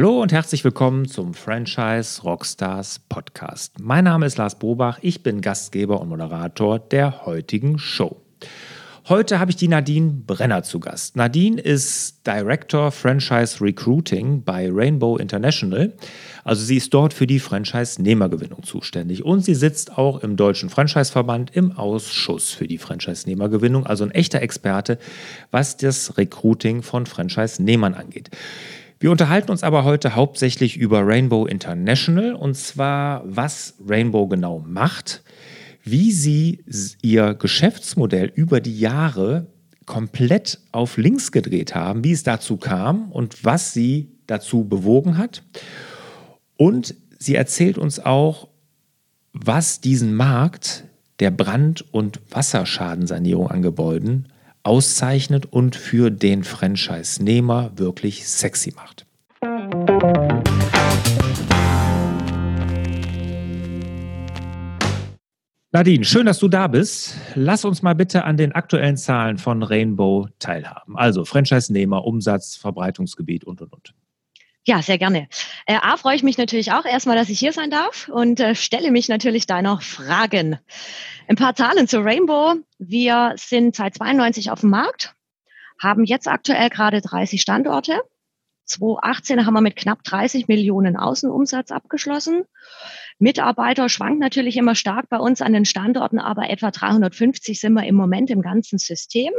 Hallo und herzlich willkommen zum Franchise Rockstars Podcast. Mein Name ist Lars Bobach, ich bin Gastgeber und Moderator der heutigen Show. Heute habe ich die Nadine Brenner zu Gast. Nadine ist Director Franchise Recruiting bei Rainbow International. Also sie ist dort für die Franchise-Nehmergewinnung zuständig und sie sitzt auch im Deutschen Franchise-Verband im Ausschuss für die Franchise-Nehmergewinnung, also ein echter Experte, was das Recruiting von Franchise-Nehmern angeht. Wir unterhalten uns aber heute hauptsächlich über Rainbow International und zwar, was Rainbow genau macht, wie sie ihr Geschäftsmodell über die Jahre komplett auf links gedreht haben, wie es dazu kam und was sie dazu bewogen hat. Und sie erzählt uns auch, was diesen Markt der Brand- und Wasserschadensanierung an Gebäuden auszeichnet und für den Franchise-Nehmer wirklich sexy macht. Nadine, schön, dass du da bist. Lass uns mal bitte an den aktuellen Zahlen von Rainbow teilhaben. Also Franchise-Nehmer, Umsatz, Verbreitungsgebiet und, und, und. Ja, sehr gerne. Äh, A, freue ich mich natürlich auch erstmal, dass ich hier sein darf und äh, stelle mich natürlich deiner Fragen. Ein paar Zahlen zu Rainbow. Wir sind seit 92 auf dem Markt, haben jetzt aktuell gerade 30 Standorte. 2018 haben wir mit knapp 30 Millionen Außenumsatz abgeschlossen. Mitarbeiter schwankt natürlich immer stark bei uns an den Standorten, aber etwa 350 sind wir im Moment im ganzen System.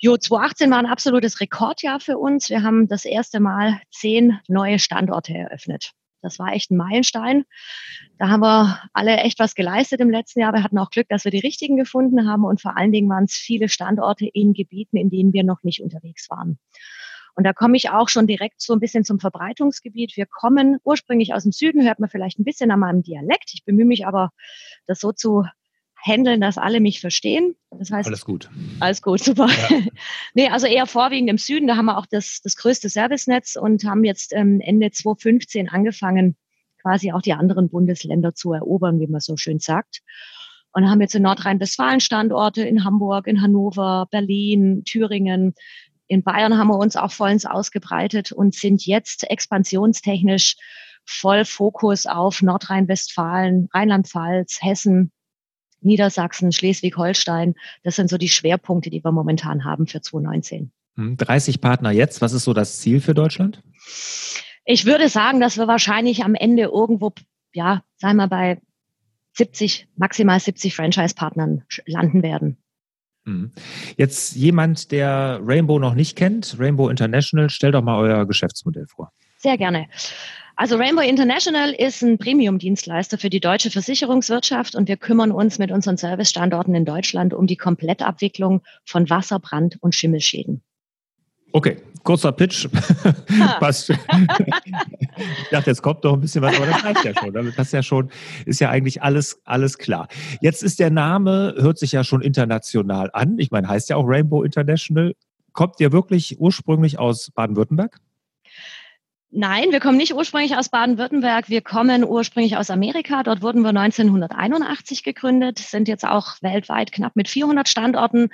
Jo, 2018 war ein absolutes Rekordjahr für uns. Wir haben das erste Mal zehn neue Standorte eröffnet. Das war echt ein Meilenstein. Da haben wir alle echt was geleistet im letzten Jahr. Wir hatten auch Glück, dass wir die richtigen gefunden haben und vor allen Dingen waren es viele Standorte in Gebieten, in denen wir noch nicht unterwegs waren. Und da komme ich auch schon direkt so ein bisschen zum Verbreitungsgebiet. Wir kommen ursprünglich aus dem Süden, hört man vielleicht ein bisschen an meinem Dialekt. Ich bemühe mich aber, das so zu handeln, dass alle mich verstehen. Das heißt, alles gut. Alles gut, super. Ja. nee, also eher vorwiegend im Süden, da haben wir auch das, das größte Servicenetz und haben jetzt ähm, Ende 2015 angefangen, quasi auch die anderen Bundesländer zu erobern, wie man so schön sagt. Und haben jetzt in Nordrhein-Westfalen Standorte, in Hamburg, in Hannover, Berlin, Thüringen. In Bayern haben wir uns auch vollends ausgebreitet und sind jetzt expansionstechnisch voll Fokus auf Nordrhein-Westfalen, Rheinland-Pfalz, Hessen, Niedersachsen, Schleswig-Holstein. Das sind so die Schwerpunkte, die wir momentan haben für 2019. 30 hm, Partner jetzt. Was ist so das Ziel für Deutschland? Ich würde sagen, dass wir wahrscheinlich am Ende irgendwo, ja, sagen wir bei 70, maximal 70 Franchise-Partnern landen werden. Hm. Jetzt jemand, der Rainbow noch nicht kennt, Rainbow International, stellt doch mal euer Geschäftsmodell vor. Sehr gerne. Also Rainbow International ist ein Premium-Dienstleister für die deutsche Versicherungswirtschaft und wir kümmern uns mit unseren Service-Standorten in Deutschland um die Komplettabwicklung von Wasserbrand und Schimmelschäden. Okay, kurzer Pitch. Ah. Passt. ich dachte, jetzt kommt noch ein bisschen was, aber das reicht ja schon. Das ist ja schon, ist ja eigentlich alles, alles klar. Jetzt ist der Name, hört sich ja schon international an. Ich meine, heißt ja auch Rainbow International. Kommt ihr wirklich ursprünglich aus Baden-Württemberg? Nein, wir kommen nicht ursprünglich aus Baden-Württemberg. Wir kommen ursprünglich aus Amerika. Dort wurden wir 1981 gegründet, sind jetzt auch weltweit knapp mit 400 Standorten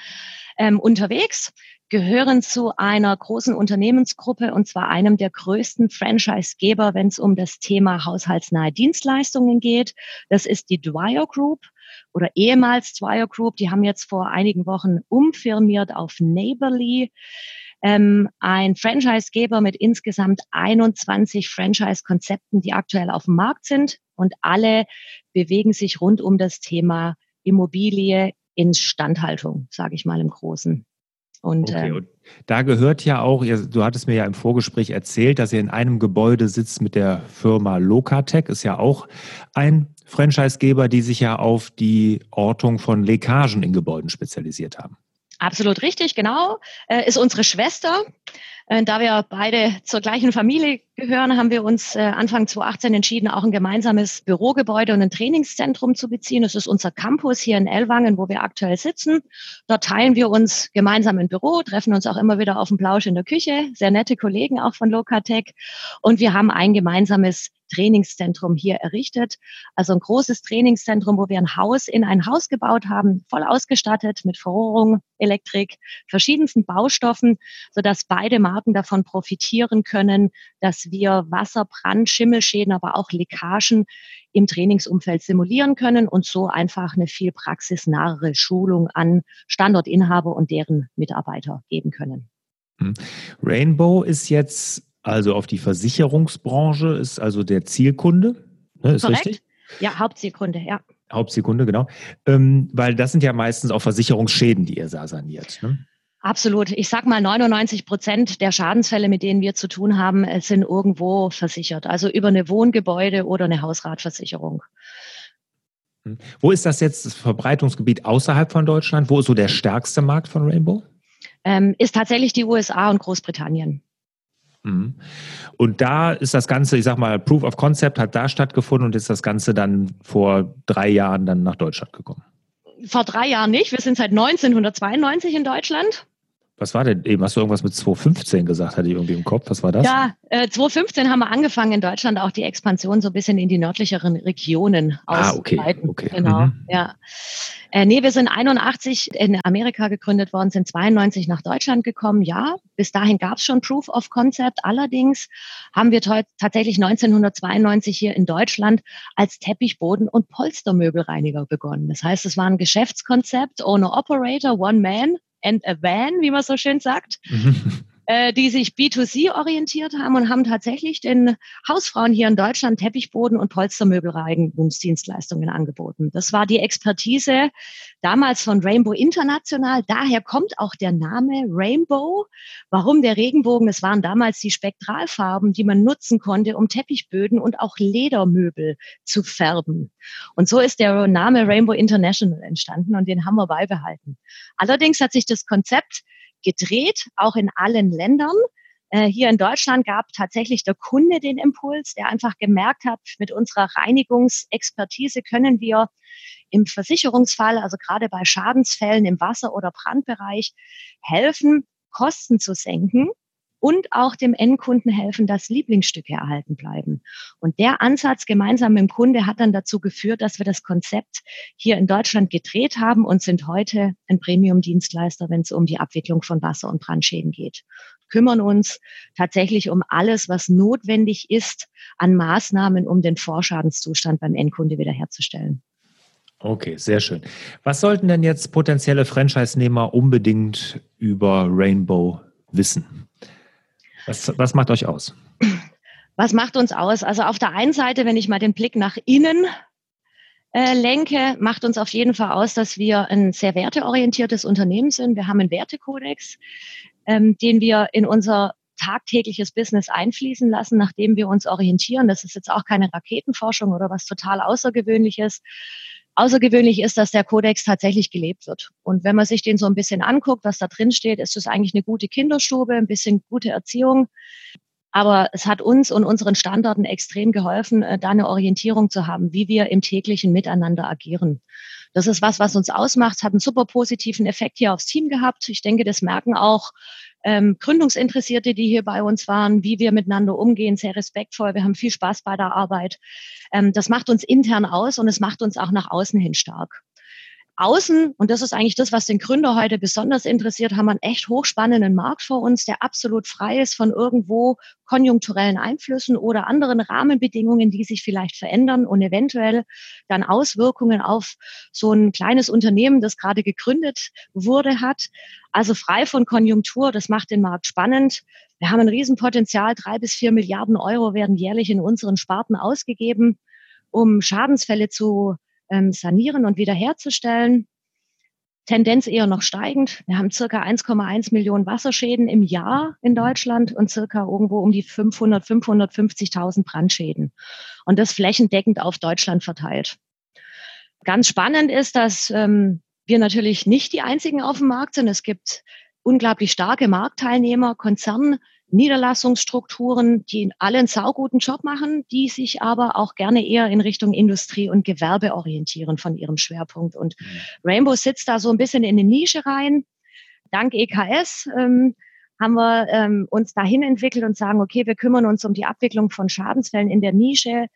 ähm, unterwegs, gehören zu einer großen Unternehmensgruppe und zwar einem der größten Franchise-Geber, wenn es um das Thema haushaltsnahe Dienstleistungen geht. Das ist die Dwyer Group oder ehemals Dwyer Group. Die haben jetzt vor einigen Wochen umfirmiert auf Neighborly ähm, ein Franchisegeber mit insgesamt 21 Franchise-Konzepten, die aktuell auf dem Markt sind. Und alle bewegen sich rund um das Thema Immobilie, Instandhaltung, sage ich mal im Großen. Und, okay, ähm, und da gehört ja auch, du hattest mir ja im Vorgespräch erzählt, dass ihr in einem Gebäude sitzt mit der Firma Locatec, ist ja auch ein Franchisegeber, die sich ja auf die Ortung von Leckagen in Gebäuden spezialisiert haben. Absolut richtig, genau. Äh, ist unsere Schwester. Äh, da wir beide zur gleichen Familie gehören, haben wir uns äh, Anfang 2018 entschieden, auch ein gemeinsames Bürogebäude und ein Trainingszentrum zu beziehen. Das ist unser Campus hier in Ellwangen, wo wir aktuell sitzen. Dort teilen wir uns gemeinsam ein Büro, treffen uns auch immer wieder auf dem Plausch in der Küche. Sehr nette Kollegen auch von Locatec. Und wir haben ein gemeinsames Trainingszentrum hier errichtet. Also ein großes Trainingszentrum, wo wir ein Haus in ein Haus gebaut haben, voll ausgestattet mit Verrohrung, Elektrik, verschiedensten Baustoffen, sodass beide Marken davon profitieren können, dass wir Wasserbrand, Schimmelschäden, aber auch Leckagen im Trainingsumfeld simulieren können und so einfach eine viel praxisnahere Schulung an Standortinhaber und deren Mitarbeiter geben können. Hm. Rainbow ist jetzt also auf die Versicherungsbranche, ist also der Zielkunde. Ne, ist Korrekt? richtig? Ja, Hauptzielkunde, ja. Hauptzielkunde, genau. Ähm, weil das sind ja meistens auch Versicherungsschäden, die ihr da saniert. Ne? Absolut. Ich sag mal, 99 Prozent der Schadensfälle, mit denen wir zu tun haben, äh, sind irgendwo versichert. Also über eine Wohngebäude oder eine Hausratversicherung. Hm. Wo ist das jetzt das Verbreitungsgebiet außerhalb von Deutschland? Wo ist so der stärkste Markt von Rainbow? Ähm, ist tatsächlich die USA und Großbritannien. Mhm. Und da ist das Ganze, ich sag mal, Proof of Concept hat da stattgefunden und ist das Ganze dann vor drei Jahren dann nach Deutschland gekommen. Vor drei Jahren nicht. Wir sind seit 1992 in Deutschland. Was war denn eben? Hast du irgendwas mit 2015 gesagt, hatte ich irgendwie im Kopf? Was war das? Ja, äh, 2015 haben wir angefangen in Deutschland auch die Expansion so ein bisschen in die nördlicheren Regionen auszuweiten. Ah, okay, okay. Genau, mhm. ja. Äh, nee, wir sind 81 in Amerika gegründet worden, sind 92 nach Deutschland gekommen. Ja, bis dahin gab es schon Proof of Concept. Allerdings haben wir tatsächlich 1992 hier in Deutschland als Teppichboden- und Polstermöbelreiniger begonnen. Das heißt, es war ein Geschäftskonzept, Owner-Operator, One Man and a Van, wie man so schön sagt. Äh, die sich B2C orientiert haben und haben tatsächlich den Hausfrauen hier in Deutschland Teppichboden und Polstermöbelreigentumsdienstleistungen angeboten. Das war die Expertise damals von Rainbow International. Daher kommt auch der Name Rainbow. Warum der Regenbogen? Es waren damals die Spektralfarben, die man nutzen konnte, um Teppichböden und auch Ledermöbel zu färben. Und so ist der Name Rainbow International entstanden und den haben wir beibehalten. Allerdings hat sich das Konzept gedreht, auch in allen Ländern. Äh, hier in Deutschland gab tatsächlich der Kunde den Impuls, der einfach gemerkt hat, mit unserer Reinigungsexpertise können wir im Versicherungsfall, also gerade bei Schadensfällen im Wasser- oder Brandbereich, helfen, Kosten zu senken und auch dem Endkunden helfen, dass Lieblingsstücke erhalten bleiben. Und der Ansatz gemeinsam mit dem Kunde hat dann dazu geführt, dass wir das Konzept hier in Deutschland gedreht haben und sind heute ein Premium-Dienstleister, wenn es um die Abwicklung von Wasser- und Brandschäden geht. Kümmern uns tatsächlich um alles, was notwendig ist an Maßnahmen, um den Vorschadenszustand beim Endkunde wiederherzustellen. Okay, sehr schön. Was sollten denn jetzt potenzielle Franchise-Nehmer unbedingt über Rainbow wissen? Was, was macht euch aus? Was macht uns aus? Also auf der einen Seite, wenn ich mal den Blick nach innen äh, lenke, macht uns auf jeden Fall aus, dass wir ein sehr werteorientiertes Unternehmen sind. Wir haben einen Wertekodex, ähm, den wir in unser tagtägliches Business einfließen lassen, nachdem wir uns orientieren. Das ist jetzt auch keine Raketenforschung oder was total Außergewöhnliches. Außergewöhnlich ist, dass der Kodex tatsächlich gelebt wird. Und wenn man sich den so ein bisschen anguckt, was da drin steht, ist es eigentlich eine gute Kinderstube, ein bisschen gute Erziehung. Aber es hat uns und unseren Standorten extrem geholfen, äh, da eine Orientierung zu haben, wie wir im täglichen Miteinander agieren. Das ist was, was uns ausmacht, hat einen super positiven Effekt hier aufs Team gehabt. Ich denke, das merken auch ähm, Gründungsinteressierte, die hier bei uns waren, wie wir miteinander umgehen, sehr respektvoll. Wir haben viel Spaß bei der Arbeit. Ähm, das macht uns intern aus und es macht uns auch nach außen hin stark. Außen, und das ist eigentlich das, was den Gründer heute besonders interessiert, haben wir einen echt hochspannenden Markt vor uns, der absolut frei ist von irgendwo konjunkturellen Einflüssen oder anderen Rahmenbedingungen, die sich vielleicht verändern und eventuell dann Auswirkungen auf so ein kleines Unternehmen, das gerade gegründet wurde, hat. Also frei von Konjunktur, das macht den Markt spannend. Wir haben ein Riesenpotenzial, drei bis vier Milliarden Euro werden jährlich in unseren Sparten ausgegeben, um Schadensfälle zu ähm, sanieren und wiederherzustellen. Tendenz eher noch steigend. Wir haben circa 1,1 Millionen Wasserschäden im Jahr in Deutschland und circa irgendwo um die 500, 550.000 Brandschäden. Und das flächendeckend auf Deutschland verteilt. Ganz spannend ist, dass ähm, wir natürlich nicht die einzigen auf dem Markt sind. Es gibt unglaublich starke Marktteilnehmer, Konzerne, Niederlassungsstrukturen, die alle einen sauguten Job machen, die sich aber auch gerne eher in Richtung Industrie und Gewerbe orientieren von ihrem Schwerpunkt. Und mhm. Rainbow sitzt da so ein bisschen in eine Nische rein. Dank EKS ähm, haben wir ähm, uns dahin entwickelt und sagen, okay, wir kümmern uns um die Abwicklung von Schadensfällen in der Nische,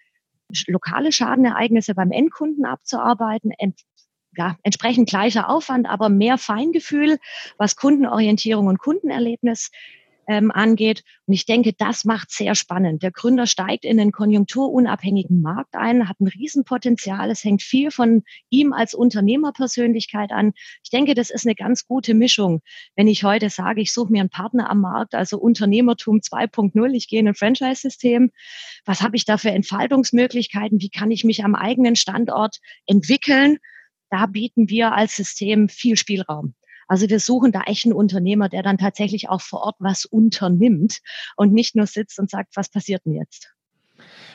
lokale Schadenereignisse beim Endkunden abzuarbeiten, ent ja, entsprechend gleicher Aufwand, aber mehr Feingefühl, was Kundenorientierung und Kundenerlebnis ähm, angeht. Und ich denke, das macht sehr spannend. Der Gründer steigt in den konjunkturunabhängigen Markt ein, hat ein Riesenpotenzial. Es hängt viel von ihm als Unternehmerpersönlichkeit an. Ich denke, das ist eine ganz gute Mischung. Wenn ich heute sage, ich suche mir einen Partner am Markt, also Unternehmertum 2.0, ich gehe in ein Franchise-System. Was habe ich da für Entfaltungsmöglichkeiten? Wie kann ich mich am eigenen Standort entwickeln? Da bieten wir als System viel Spielraum. Also wir suchen da echt einen Unternehmer, der dann tatsächlich auch vor Ort was unternimmt und nicht nur sitzt und sagt, was passiert denn jetzt?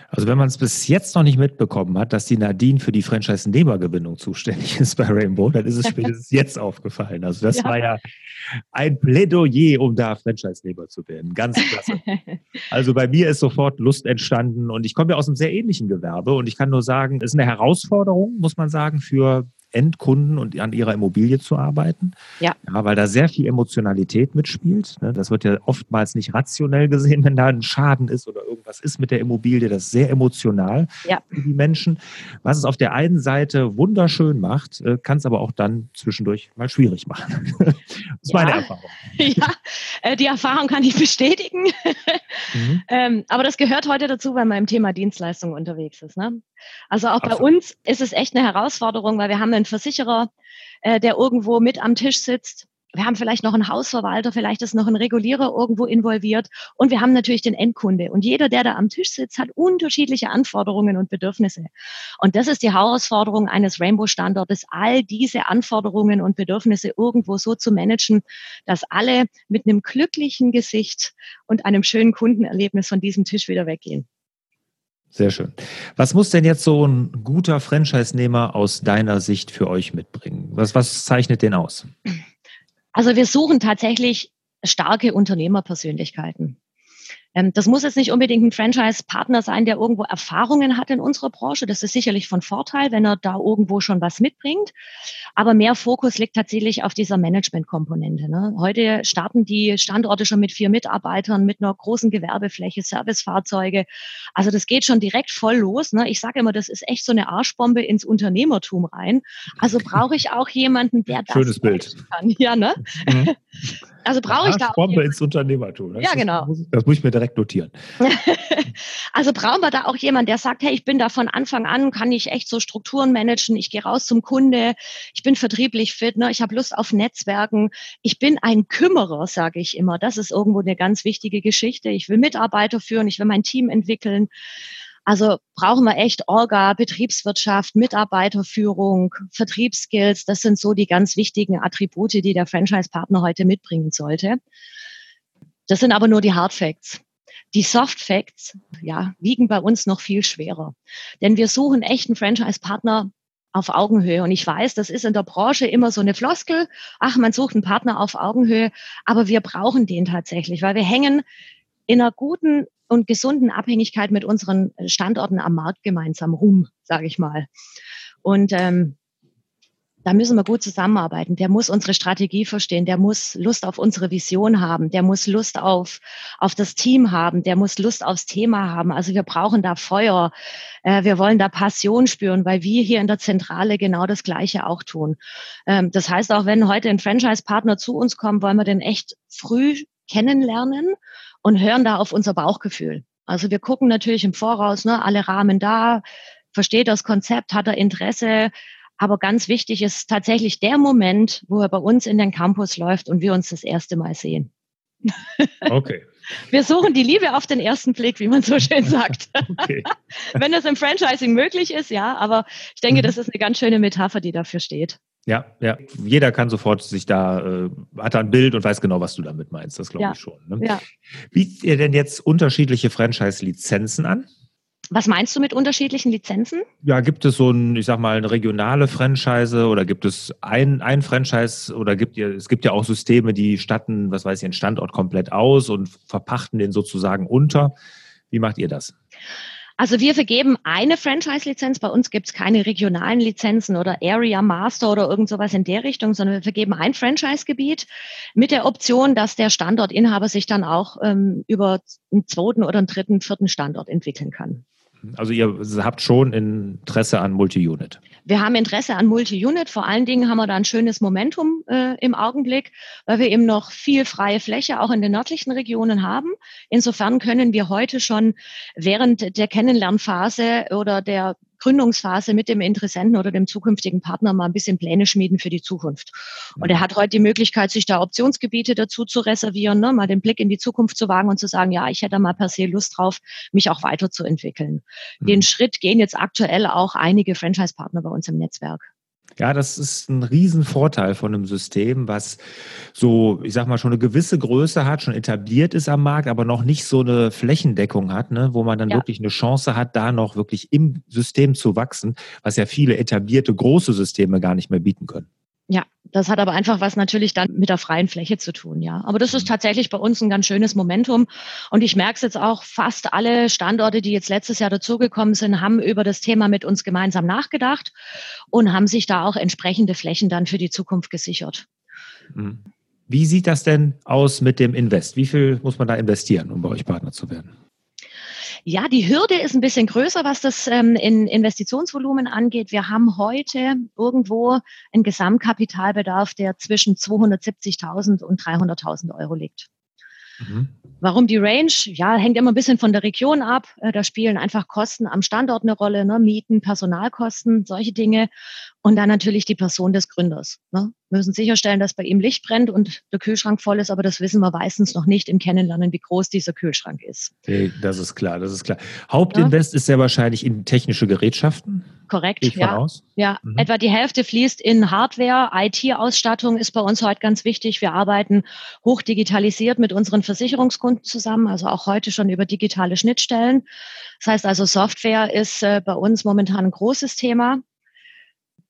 Also wenn man es bis jetzt noch nicht mitbekommen hat, dass die Nadine für die Franchise-Nehmergewinnung zuständig ist bei Rainbow, dann ist es spätestens jetzt aufgefallen. Also das ja. war ja ein Plädoyer, um da Franchise-Nehmer zu werden. Ganz klasse. Also bei mir ist sofort Lust entstanden und ich komme ja aus einem sehr ähnlichen Gewerbe und ich kann nur sagen, es ist eine Herausforderung, muss man sagen, für Endkunden und an ihrer Immobilie zu arbeiten. Ja. ja weil da sehr viel Emotionalität mitspielt. Ne? Das wird ja oftmals nicht rationell gesehen, wenn da ein Schaden ist oder irgendwas ist mit der Immobilie. Das ist sehr emotional ja. für die Menschen. Was es auf der einen Seite wunderschön macht, äh, kann es aber auch dann zwischendurch mal schwierig machen. das ist ja. meine Erfahrung. Ja, äh, die Erfahrung kann ich bestätigen. Mhm. ähm, aber das gehört heute dazu, wenn man im Thema Dienstleistung unterwegs ist. Ne? Also auch Absolut. bei uns ist es echt eine Herausforderung, weil wir haben einen Versicherer, äh, der irgendwo mit am Tisch sitzt. Wir haben vielleicht noch einen Hausverwalter, vielleicht ist noch ein Regulierer irgendwo involviert und wir haben natürlich den Endkunde. Und jeder, der da am Tisch sitzt, hat unterschiedliche Anforderungen und Bedürfnisse. Und das ist die Herausforderung eines Rainbow-Standortes, all diese Anforderungen und Bedürfnisse irgendwo so zu managen, dass alle mit einem glücklichen Gesicht und einem schönen Kundenerlebnis von diesem Tisch wieder weggehen. Sehr schön. Was muss denn jetzt so ein guter Franchise-Nehmer aus deiner Sicht für euch mitbringen? Was, was zeichnet den aus? Also wir suchen tatsächlich starke Unternehmerpersönlichkeiten. Ähm, das muss jetzt nicht unbedingt ein Franchise-Partner sein, der irgendwo Erfahrungen hat in unserer Branche. Das ist sicherlich von Vorteil, wenn er da irgendwo schon was mitbringt. Aber mehr Fokus liegt tatsächlich auf dieser Management-Komponente. Ne? Heute starten die Standorte schon mit vier Mitarbeitern, mit einer großen Gewerbefläche, Servicefahrzeuge. Also das geht schon direkt voll los. Ne? Ich sage immer, das ist echt so eine Arschbombe ins Unternehmertum rein. Also brauche ich auch jemanden, der das Schönes Bild. kann. Ja, ne? Mhm. Also brauche ich da auch. Bombe ins Unternehmertum. Das ja, genau. Ist, das muss ich mir direkt notieren. also brauchen wir da auch jemanden, der sagt, hey, ich bin da von Anfang an, kann ich echt so Strukturen managen, ich gehe raus zum Kunde, ich bin vertrieblich fit, ne, ich habe Lust auf Netzwerken, ich bin ein Kümmerer, sage ich immer. Das ist irgendwo eine ganz wichtige Geschichte. Ich will Mitarbeiter führen, ich will mein Team entwickeln. Also brauchen wir echt Orga, Betriebswirtschaft, Mitarbeiterführung, Vertriebsskills. Das sind so die ganz wichtigen Attribute, die der Franchise-Partner heute mitbringen sollte. Das sind aber nur die Hard Facts. Die Soft Facts, ja, wiegen bei uns noch viel schwerer. Denn wir suchen echten Franchise-Partner auf Augenhöhe. Und ich weiß, das ist in der Branche immer so eine Floskel. Ach, man sucht einen Partner auf Augenhöhe. Aber wir brauchen den tatsächlich, weil wir hängen in einer guten und gesunden Abhängigkeit mit unseren Standorten am Markt gemeinsam rum, sage ich mal. Und ähm, da müssen wir gut zusammenarbeiten. Der muss unsere Strategie verstehen, der muss Lust auf unsere Vision haben, der muss Lust auf, auf das Team haben, der muss Lust aufs Thema haben. Also wir brauchen da Feuer, äh, wir wollen da Passion spüren, weil wir hier in der Zentrale genau das Gleiche auch tun. Ähm, das heißt, auch wenn heute ein Franchise-Partner zu uns kommt, wollen wir den echt früh kennenlernen und hören da auf unser Bauchgefühl. Also wir gucken natürlich im Voraus, ne, alle Rahmen da, versteht das Konzept, hat er Interesse. Aber ganz wichtig ist tatsächlich der Moment, wo er bei uns in den Campus läuft und wir uns das erste Mal sehen. Okay. Wir suchen die Liebe auf den ersten Blick, wie man so schön sagt. Okay. Wenn das im Franchising möglich ist, ja, aber ich denke, mhm. das ist eine ganz schöne Metapher, die dafür steht. Ja, ja. Jeder kann sofort sich da, äh, hat da ein Bild und weiß genau, was du damit meinst. Das glaube ja. ich schon. Ne? Ja. Bietet ihr denn jetzt unterschiedliche Franchise-Lizenzen an? Was meinst du mit unterschiedlichen Lizenzen? Ja, gibt es so ein, ich sag mal, eine regionale Franchise oder gibt es ein, ein Franchise oder gibt ihr, es gibt ja auch Systeme, die statten, was weiß ich, einen Standort komplett aus und verpachten den sozusagen unter. Wie macht ihr das? Also wir vergeben eine Franchise-Lizenz. Bei uns gibt es keine regionalen Lizenzen oder Area Master oder irgend sowas in der Richtung, sondern wir vergeben ein Franchise-Gebiet mit der Option, dass der Standortinhaber sich dann auch ähm, über einen zweiten oder einen dritten, vierten Standort entwickeln kann. Also ihr habt schon Interesse an Multi-Unit. Wir haben Interesse an Multi-Unit. Vor allen Dingen haben wir da ein schönes Momentum äh, im Augenblick, weil wir eben noch viel freie Fläche auch in den nördlichen Regionen haben. Insofern können wir heute schon während der Kennenlernphase oder der Gründungsphase mit dem Interessenten oder dem zukünftigen Partner mal ein bisschen Pläne schmieden für die Zukunft. Und er hat heute die Möglichkeit, sich da Optionsgebiete dazu zu reservieren, ne, mal den Blick in die Zukunft zu wagen und zu sagen, ja, ich hätte mal per se Lust drauf, mich auch weiterzuentwickeln. Mhm. Den Schritt gehen jetzt aktuell auch einige Franchise-Partner bei uns im Netzwerk. Ja, das ist ein Riesenvorteil von einem System, was so, ich sag mal, schon eine gewisse Größe hat, schon etabliert ist am Markt, aber noch nicht so eine Flächendeckung hat, ne, wo man dann ja. wirklich eine Chance hat, da noch wirklich im System zu wachsen, was ja viele etablierte große Systeme gar nicht mehr bieten können. Ja, das hat aber einfach was natürlich dann mit der freien Fläche zu tun, ja. Aber das ist mhm. tatsächlich bei uns ein ganz schönes Momentum. Und ich merke es jetzt auch, fast alle Standorte, die jetzt letztes Jahr dazugekommen sind, haben über das Thema mit uns gemeinsam nachgedacht und haben sich da auch entsprechende Flächen dann für die Zukunft gesichert. Mhm. Wie sieht das denn aus mit dem Invest? Wie viel muss man da investieren, um bei euch Partner zu werden? Ja, die Hürde ist ein bisschen größer, was das ähm, in Investitionsvolumen angeht. Wir haben heute irgendwo einen Gesamtkapitalbedarf, der zwischen 270.000 und 300.000 Euro liegt. Mhm. Warum die Range? Ja, hängt immer ein bisschen von der Region ab. Äh, da spielen einfach Kosten am Standort eine Rolle, ne? Mieten, Personalkosten, solche Dinge. Und dann natürlich die Person des Gründers. Ne? Wir müssen sicherstellen, dass bei ihm Licht brennt und der Kühlschrank voll ist, aber das wissen wir meistens noch nicht im Kennenlernen, wie groß dieser Kühlschrank ist. Das ist klar, das ist klar. Hauptinvest ja. ist sehr wahrscheinlich in technische Gerätschaften. Korrekt, ich ja. Aus. Ja, mhm. etwa die Hälfte fließt in Hardware. IT-Ausstattung ist bei uns heute ganz wichtig. Wir arbeiten hochdigitalisiert mit unseren Versicherungskunden zusammen, also auch heute schon über digitale Schnittstellen. Das heißt also, Software ist äh, bei uns momentan ein großes Thema.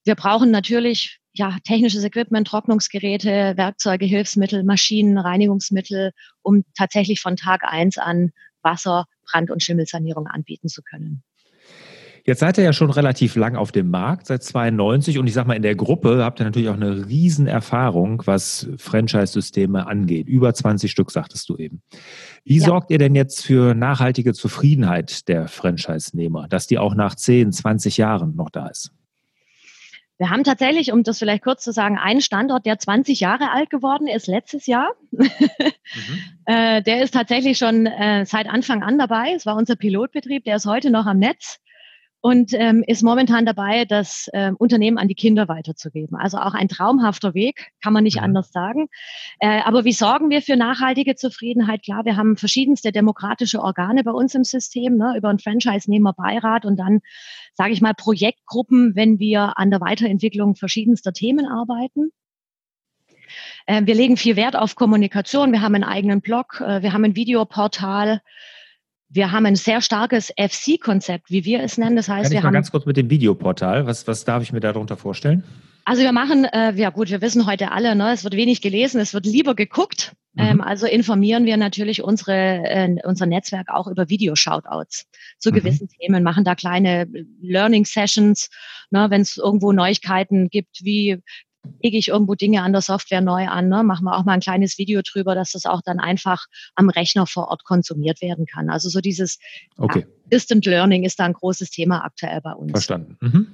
Wir brauchen natürlich ja, technisches Equipment, Trocknungsgeräte, Werkzeuge, Hilfsmittel, Maschinen, Reinigungsmittel, um tatsächlich von Tag eins an Wasser, Brand- und Schimmelsanierung anbieten zu können. Jetzt seid ihr ja schon relativ lang auf dem Markt, seit 92 und ich sag mal, in der Gruppe habt ihr natürlich auch eine Riesenerfahrung, was Franchise-Systeme angeht. Über 20 Stück, sagtest du eben. Wie ja. sorgt ihr denn jetzt für nachhaltige Zufriedenheit der Franchise-Nehmer, dass die auch nach 10, 20 Jahren noch da ist? Wir haben tatsächlich, um das vielleicht kurz zu sagen, einen Standort, der 20 Jahre alt geworden ist letztes Jahr. mhm. äh, der ist tatsächlich schon äh, seit Anfang an dabei. Es war unser Pilotbetrieb, der ist heute noch am Netz und ähm, ist momentan dabei, das ähm, Unternehmen an die Kinder weiterzugeben. Also auch ein traumhafter Weg, kann man nicht mhm. anders sagen. Äh, aber wie sorgen wir für nachhaltige Zufriedenheit? Klar, wir haben verschiedenste demokratische Organe bei uns im System, ne, über einen Franchise-Nehmer-Beirat und dann, sage ich mal, Projektgruppen, wenn wir an der Weiterentwicklung verschiedenster Themen arbeiten. Äh, wir legen viel Wert auf Kommunikation. Wir haben einen eigenen Blog, äh, wir haben ein Videoportal. Wir haben ein sehr starkes FC-Konzept, wie wir es nennen. Das heißt, Kann wir ich mal haben ganz kurz mit dem Videoportal. Was, was darf ich mir darunter vorstellen? Also wir machen, äh, ja gut, wir wissen heute alle, ne, es wird wenig gelesen, es wird lieber geguckt. Mhm. Ähm, also informieren wir natürlich unsere, äh, unser Netzwerk auch über Video-Shoutouts zu mhm. gewissen Themen, machen da kleine Learning-Sessions, ne, wenn es irgendwo Neuigkeiten gibt, wie lege ich irgendwo Dinge an der Software neu an, ne? machen wir auch mal ein kleines Video drüber, dass das auch dann einfach am Rechner vor Ort konsumiert werden kann. Also so dieses okay. ja, Distant Learning ist da ein großes Thema aktuell bei uns. Verstanden. Mhm.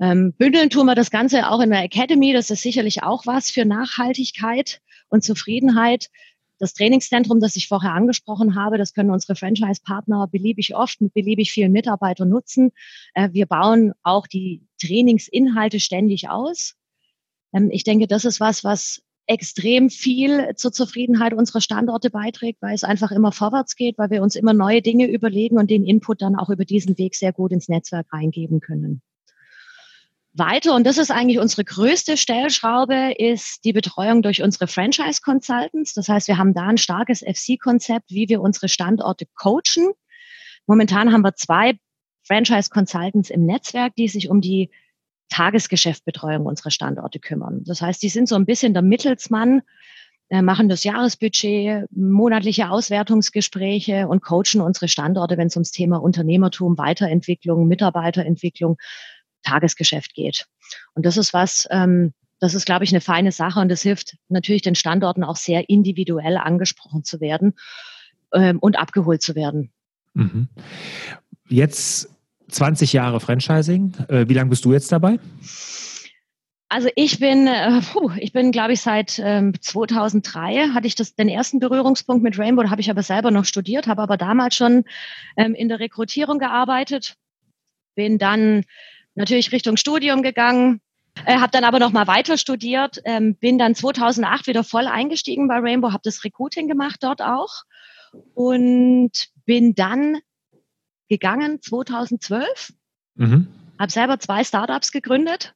Ähm, bündeln tun wir das Ganze auch in der Academy. Das ist sicherlich auch was für Nachhaltigkeit und Zufriedenheit. Das Trainingszentrum, das ich vorher angesprochen habe, das können unsere Franchise-Partner beliebig oft mit beliebig vielen Mitarbeitern nutzen. Äh, wir bauen auch die Trainingsinhalte ständig aus. Ähm, ich denke, das ist was, was extrem viel zur Zufriedenheit unserer Standorte beiträgt, weil es einfach immer vorwärts geht, weil wir uns immer neue Dinge überlegen und den Input dann auch über diesen Weg sehr gut ins Netzwerk reingeben können. Weiter, und das ist eigentlich unsere größte Stellschraube, ist die Betreuung durch unsere Franchise Consultants. Das heißt, wir haben da ein starkes FC-Konzept, wie wir unsere Standorte coachen. Momentan haben wir zwei Franchise Consultants im Netzwerk, die sich um die Tagesgeschäftbetreuung unserer Standorte kümmern. Das heißt, die sind so ein bisschen der Mittelsmann, äh, machen das Jahresbudget, monatliche Auswertungsgespräche und coachen unsere Standorte, wenn es ums Thema Unternehmertum, Weiterentwicklung, Mitarbeiterentwicklung, Tagesgeschäft geht. Und das ist was, ähm, das ist, glaube ich, eine feine Sache und das hilft natürlich den Standorten auch sehr individuell angesprochen zu werden ähm, und abgeholt zu werden. Mhm. Jetzt 20 Jahre Franchising. Äh, wie lange bist du jetzt dabei? Also ich bin, äh, puh, ich bin, glaube ich, seit ähm, 2003 hatte ich das, den ersten Berührungspunkt mit Rainbow, da habe ich aber selber noch studiert, habe aber damals schon ähm, in der Rekrutierung gearbeitet, bin dann natürlich Richtung Studium gegangen, äh, habe dann aber noch mal weiter studiert, ähm, bin dann 2008 wieder voll eingestiegen bei Rainbow, habe das Recruiting gemacht dort auch und bin dann gegangen 2012. Mhm. Habe selber zwei Startups gegründet.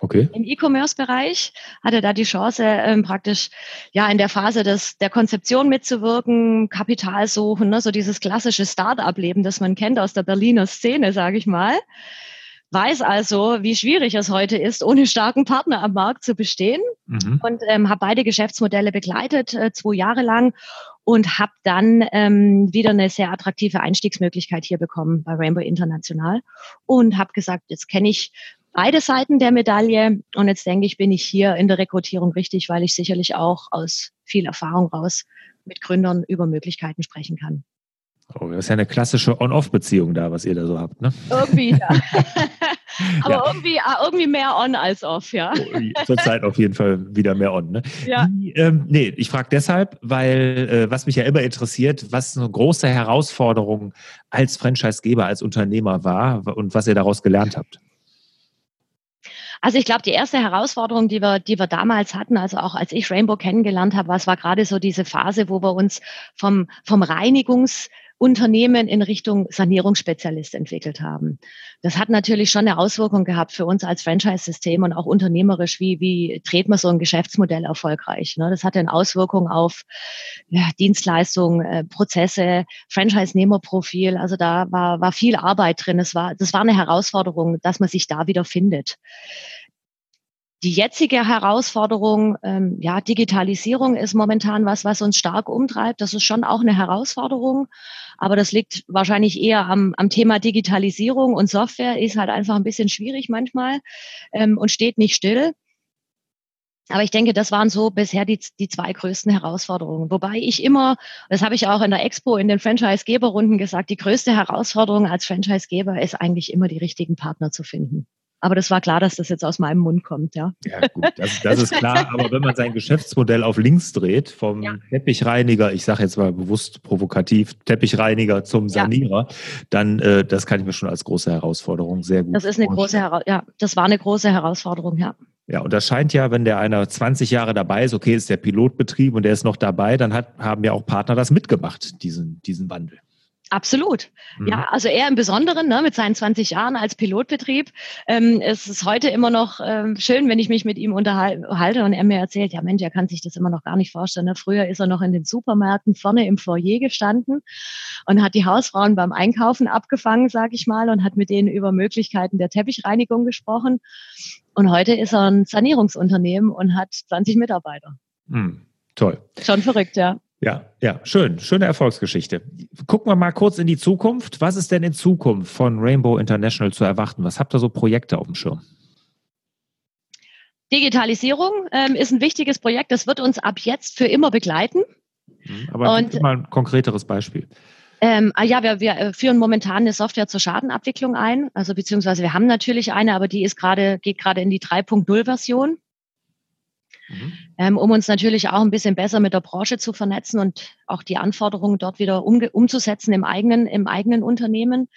Okay. Im E-Commerce-Bereich hatte da die Chance, ähm, praktisch ja in der Phase des, der Konzeption mitzuwirken, Kapital suchen, ne, so dieses klassische Start-up-Leben, das man kennt aus der Berliner Szene, sage ich mal weiß also, wie schwierig es heute ist, ohne starken Partner am Markt zu bestehen mhm. und ähm, habe beide Geschäftsmodelle begleitet, äh, zwei Jahre lang und habe dann ähm, wieder eine sehr attraktive Einstiegsmöglichkeit hier bekommen bei Rainbow International und habe gesagt, jetzt kenne ich beide Seiten der Medaille und jetzt denke ich, bin ich hier in der Rekrutierung richtig, weil ich sicherlich auch aus viel Erfahrung raus mit Gründern über Möglichkeiten sprechen kann. Oh, das ist ja eine klassische On-Off-Beziehung da, was ihr da so habt, ne? Irgendwie, ja. Aber ja. irgendwie, ah, irgendwie mehr on als off, ja. Oh, zurzeit auf jeden Fall wieder mehr on, ne? Ja. Wie, ähm, nee, ich frage deshalb, weil äh, was mich ja immer interessiert, was eine große Herausforderung als Franchisegeber, als Unternehmer war und was ihr daraus gelernt habt. Also ich glaube, die erste Herausforderung, die wir, die wir damals hatten, also auch als ich Rainbow kennengelernt habe, was war gerade so diese Phase, wo wir uns vom, vom Reinigungs Unternehmen in Richtung Sanierungsspezialist entwickelt haben. Das hat natürlich schon eine Auswirkung gehabt für uns als Franchise-System und auch unternehmerisch, wie, wie dreht man so ein Geschäftsmodell erfolgreich. Ne? Das hatte eine Auswirkung auf ja, Dienstleistungen, äh, Prozesse, Franchise-Nehmerprofil. Also da war, war viel Arbeit drin. Es war, das war eine Herausforderung, dass man sich da wieder findet. Die jetzige Herausforderung, ähm, ja, Digitalisierung ist momentan was, was uns stark umtreibt. Das ist schon auch eine Herausforderung. Aber das liegt wahrscheinlich eher am, am Thema Digitalisierung und Software ist halt einfach ein bisschen schwierig manchmal ähm, und steht nicht still. Aber ich denke, das waren so bisher die, die zwei größten Herausforderungen. Wobei ich immer, das habe ich auch in der Expo in den Franchise-Geber-Runden gesagt, die größte Herausforderung als Franchise-Geber ist eigentlich immer die richtigen Partner zu finden. Aber das war klar, dass das jetzt aus meinem Mund kommt, ja. Ja, gut, das, das ist klar. Aber wenn man sein Geschäftsmodell auf links dreht, vom ja. Teppichreiniger, ich sage jetzt mal bewusst provokativ, Teppichreiniger zum Sanierer, ja. dann äh, das kann ich mir schon als große Herausforderung sehr gut Das ist eine große Herausforderung, ja, das war eine große Herausforderung, ja. Ja, und das scheint ja, wenn der einer 20 Jahre dabei ist, okay, ist der Pilotbetrieb und der ist noch dabei, dann hat, haben ja auch Partner das mitgemacht, diesen, diesen Wandel. Absolut. Mhm. Ja, also er im Besonderen ne, mit seinen 20 Jahren als Pilotbetrieb. Ähm, es ist heute immer noch ähm, schön, wenn ich mich mit ihm unterhalte und er mir erzählt, ja Mensch, er kann sich das immer noch gar nicht vorstellen. Ne? Früher ist er noch in den Supermärkten vorne im Foyer gestanden und hat die Hausfrauen beim Einkaufen abgefangen, sag ich mal, und hat mit denen über Möglichkeiten der Teppichreinigung gesprochen. Und heute ist er ein Sanierungsunternehmen und hat 20 Mitarbeiter. Mhm. Toll. Schon verrückt, ja. Ja, ja, schön, schöne Erfolgsgeschichte. Gucken wir mal kurz in die Zukunft. Was ist denn in Zukunft von Rainbow International zu erwarten? Was habt ihr so Projekte auf dem Schirm? Digitalisierung ähm, ist ein wichtiges Projekt. Das wird uns ab jetzt für immer begleiten. Mhm, aber Und, mal ein konkreteres Beispiel. Ähm, ah ja, wir, wir äh, führen momentan eine Software zur Schadenabwicklung ein. Also beziehungsweise wir haben natürlich eine, aber die ist gerade, geht gerade in die 3.0-Version. Mhm. Ähm, um uns natürlich auch ein bisschen besser mit der Branche zu vernetzen und auch die Anforderungen dort wieder um, umzusetzen im eigenen, im eigenen Unternehmen.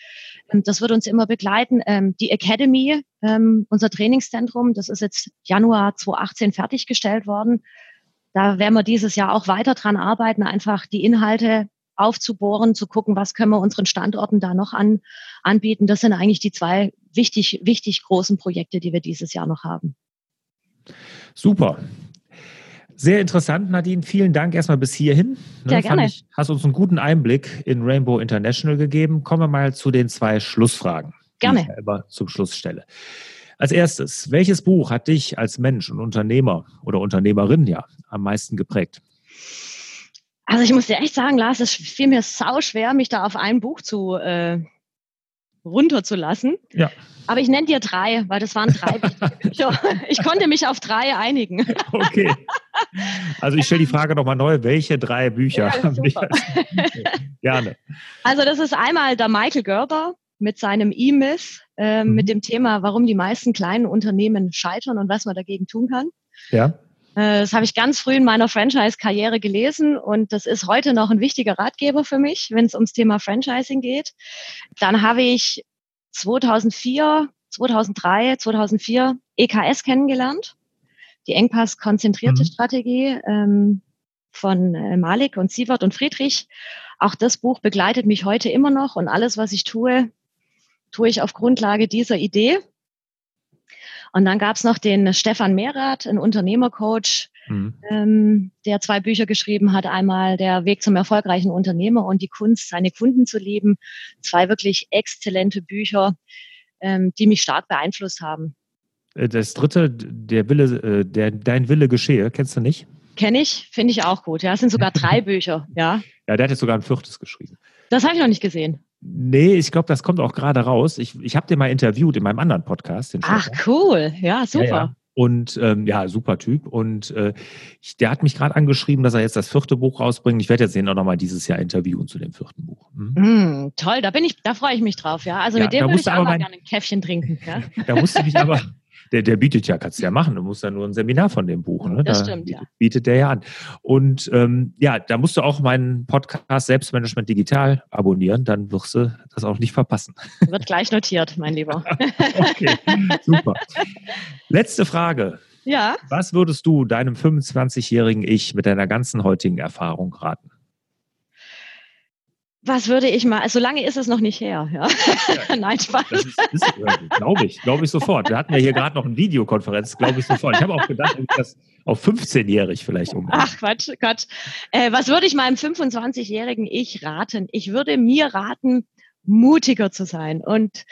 Ähm, das wird uns immer begleiten. Ähm, die Academy, ähm, unser Trainingszentrum, das ist jetzt Januar 2018 fertiggestellt worden. Da werden wir dieses Jahr auch weiter dran arbeiten, einfach die Inhalte aufzubohren, zu gucken, was können wir unseren Standorten da noch an, anbieten. Das sind eigentlich die zwei wichtig, wichtig großen Projekte, die wir dieses Jahr noch haben. Super. Sehr interessant, Nadine. Vielen Dank erstmal bis hierhin. Ne, Sehr gerne. Ich, hast uns einen guten Einblick in Rainbow International gegeben. Kommen wir mal zu den zwei Schlussfragen, gerne. die ich selber zum Schluss stelle. Als erstes, welches Buch hat dich als Mensch und Unternehmer oder Unternehmerin ja am meisten geprägt? Also ich muss dir echt sagen, Lars, es fiel mir sau schwer, mich da auf ein Buch zu äh, runterzulassen. Ja. Aber ich nenne dir drei, weil das waren drei Bücher. Ich konnte mich auf drei einigen. Okay. Also ich stelle die Frage nochmal neu, welche drei Bücher? Ja, Gerne. Also das ist einmal der Michael Gerber, mit seinem E-Myth, äh, mhm. mit dem Thema, warum die meisten kleinen Unternehmen scheitern und was man dagegen tun kann. Ja. Äh, das habe ich ganz früh in meiner Franchise-Karriere gelesen und das ist heute noch ein wichtiger Ratgeber für mich, wenn es ums Thema Franchising geht. Dann habe ich 2004, 2003, 2004 EKS kennengelernt, die Engpass-konzentrierte mhm. Strategie ähm, von äh, Malik und Sievert und Friedrich. Auch das Buch begleitet mich heute immer noch und alles, was ich tue, tue ich auf Grundlage dieser Idee. Und dann gab es noch den Stefan Mehrath, ein Unternehmercoach, mhm. ähm, der zwei Bücher geschrieben hat. Einmal Der Weg zum erfolgreichen Unternehmer und die Kunst, seine Kunden zu lieben. Zwei wirklich exzellente Bücher, ähm, die mich stark beeinflusst haben. Äh, das dritte, der Wille, äh, der, dein Wille geschehe, kennst du nicht? Kenne ich, finde ich auch gut. Ja, es sind sogar drei Bücher, ja. Ja, der hat jetzt sogar ein viertes geschrieben. Das habe ich noch nicht gesehen. Nee, ich glaube, das kommt auch gerade raus. Ich, ich habe den mal interviewt in meinem anderen Podcast. Ach, cool. Ja, super. Ja, ja. Und ähm, ja, super Typ. Und äh, ich, der hat mich gerade angeschrieben, dass er jetzt das vierte Buch rausbringt. Ich werde jetzt den auch nochmal dieses Jahr interviewen zu dem vierten Buch. Hm? Mm, toll, da bin ich, da freue ich mich drauf, ja. Also ja, mit dem würde ich auch mal gerne ein Käffchen trinken. Ja? da musste ich aber, der, der bietet ja, kannst du ja machen, du musst ja nur ein Seminar von dem buchen. Ne? Das da stimmt, ja. Bietet der ja an. Und ähm, ja, da musst du auch meinen Podcast Selbstmanagement Digital abonnieren, dann wirst du das auch nicht verpassen. Wird gleich notiert, mein Lieber. okay, super. Letzte Frage. Ja. Was würdest du deinem 25-jährigen Ich mit deiner ganzen heutigen Erfahrung raten? Was würde ich mal, so lange ist es noch nicht her, ja. ja Nein, Spaß. Glaube ich, glaube ich sofort. Wir hatten ja hier gerade noch eine Videokonferenz, glaube ich sofort. Ich habe auch gedacht, das auf 15-jährig vielleicht um. Ach Quatsch, Quatsch. Äh, was würde ich meinem 25-jährigen Ich raten? Ich würde mir raten, mutiger zu sein und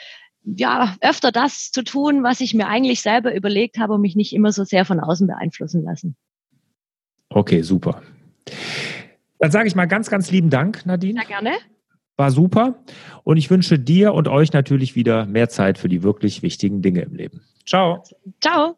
ja, öfter das zu tun, was ich mir eigentlich selber überlegt habe und mich nicht immer so sehr von außen beeinflussen lassen. Okay, super. Dann sage ich mal ganz, ganz lieben Dank, Nadine. Sehr gerne. War super. Und ich wünsche dir und euch natürlich wieder mehr Zeit für die wirklich wichtigen Dinge im Leben. Ciao. Ciao.